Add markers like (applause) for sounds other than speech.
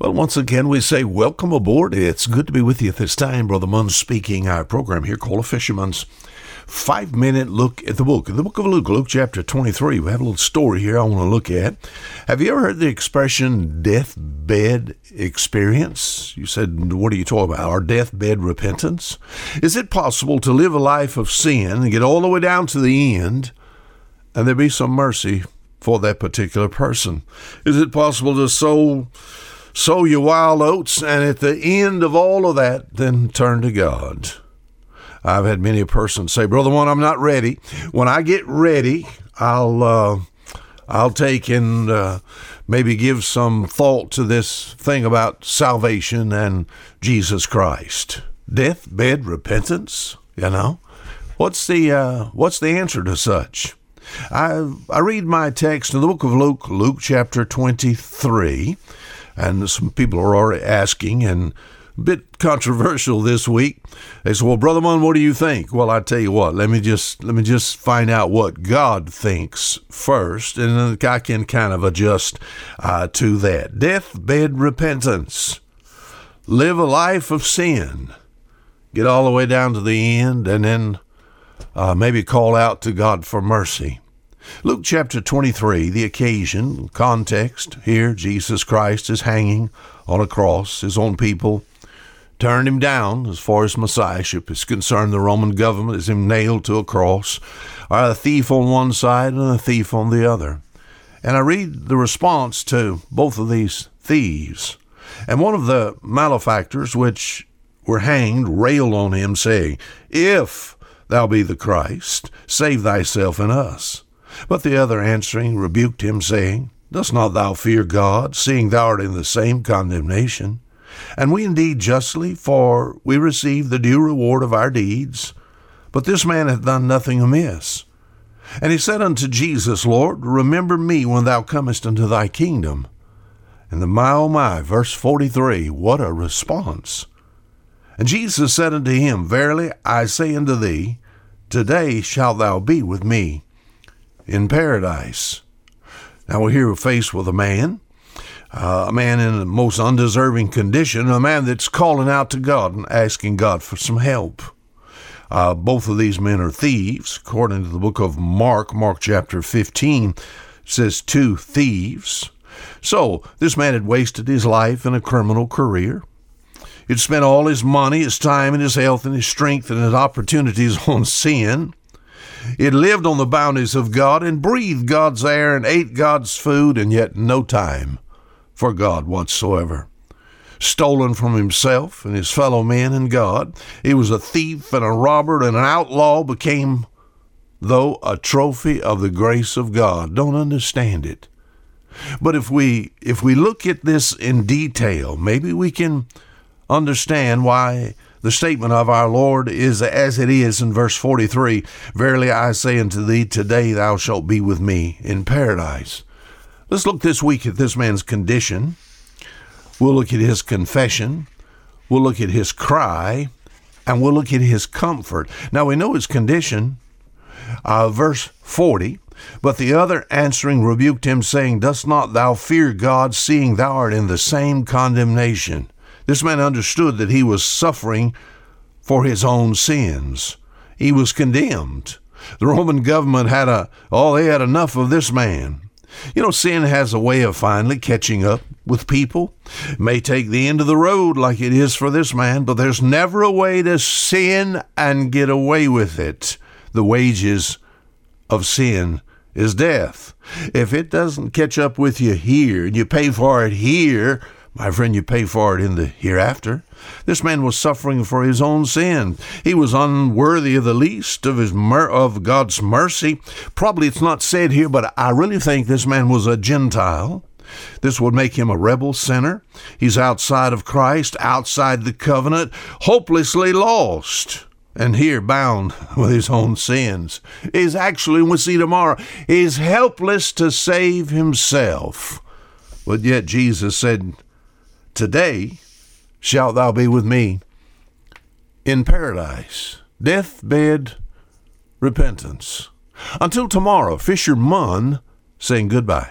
Well, once again, we say welcome aboard. It's good to be with you at this time. Brother Munn speaking. Our program here called A Fisherman's Five Minute Look at the Book. The Book of Luke, Luke chapter 23. We have a little story here I want to look at. Have you ever heard the expression deathbed experience? You said, what are you talking about? Our deathbed repentance? Is it possible to live a life of sin and get all the way down to the end and there be some mercy for that particular person? Is it possible to sow sow your wild oats, and at the end of all of that, then turn to God. I've had many a person say, Brother Munn, I'm not ready. When I get ready, I'll uh, I'll take and uh, maybe give some thought to this thing about salvation and Jesus Christ. Deathbed repentance, you know. What's the uh, what's the answer to such? I I read my text in the book of Luke, Luke chapter twenty three. And some people are already asking, and a bit controversial this week. They said, "Well, brother Munn, what do you think?" Well, I tell you what. Let me just let me just find out what God thinks first, and then I can kind of adjust uh, to that. Deathbed repentance, live a life of sin, get all the way down to the end, and then uh, maybe call out to God for mercy. Luke chapter 23, the occasion, context here, Jesus Christ is hanging on a cross. His own people turned him down as far as messiahship is concerned. The Roman government is him nailed to a cross, a thief on one side and a thief on the other. And I read the response to both of these thieves. And one of the malefactors which were hanged railed on him, saying, If thou be the Christ, save thyself and us. But the other answering rebuked him, saying, Dost not thou fear God, seeing thou art in the same condemnation? And we indeed justly, for we receive the due reward of our deeds. But this man hath done nothing amiss. And he said unto Jesus, Lord, remember me when thou comest into thy kingdom. And the my, oh my, verse 43, what a response. And Jesus said unto him, Verily I say unto thee, Today shalt thou be with me in paradise. Now we're here faced with a man, uh, a man in the most undeserving condition, a man that's calling out to God and asking God for some help. Uh, both of these men are thieves, according to the book of Mark, Mark chapter 15 says two thieves. So this man had wasted his life in a criminal career. He'd spent all his money, his time, and his health, and his strength, and his opportunities (laughs) on sin. It lived on the bounties of God and breathed God's air and ate God's food, and yet no time for God whatsoever. Stolen from himself and his fellow men and God, he was a thief and a robber and an outlaw, became, though, a trophy of the grace of God. Don't understand it. But if we if we look at this in detail, maybe we can understand why the statement of our Lord is as it is in verse 43 Verily I say unto thee, today thou shalt be with me in paradise. Let's look this week at this man's condition. We'll look at his confession. We'll look at his cry. And we'll look at his comfort. Now we know his condition. Uh, verse 40 But the other answering rebuked him, saying, Dost not thou fear God, seeing thou art in the same condemnation? This man understood that he was suffering for his own sins. He was condemned. The Roman government had a, oh, they had enough of this man. You know, sin has a way of finally catching up with people. It may take the end of the road like it is for this man, but there's never a way to sin and get away with it. The wages of sin is death. If it doesn't catch up with you here and you pay for it here, my friend, you pay for it in the hereafter. This man was suffering for his own sin. He was unworthy of the least of his mer- of God's mercy. Probably it's not said here, but I really think this man was a Gentile. This would make him a rebel sinner. He's outside of Christ, outside the covenant, hopelessly lost, and here bound (laughs) with his own sins. He's actually, we'll see tomorrow, he's helpless to save himself. But yet Jesus said, Today shalt thou be with me in paradise. Deathbed repentance. Until tomorrow, Fisher Munn saying goodbye.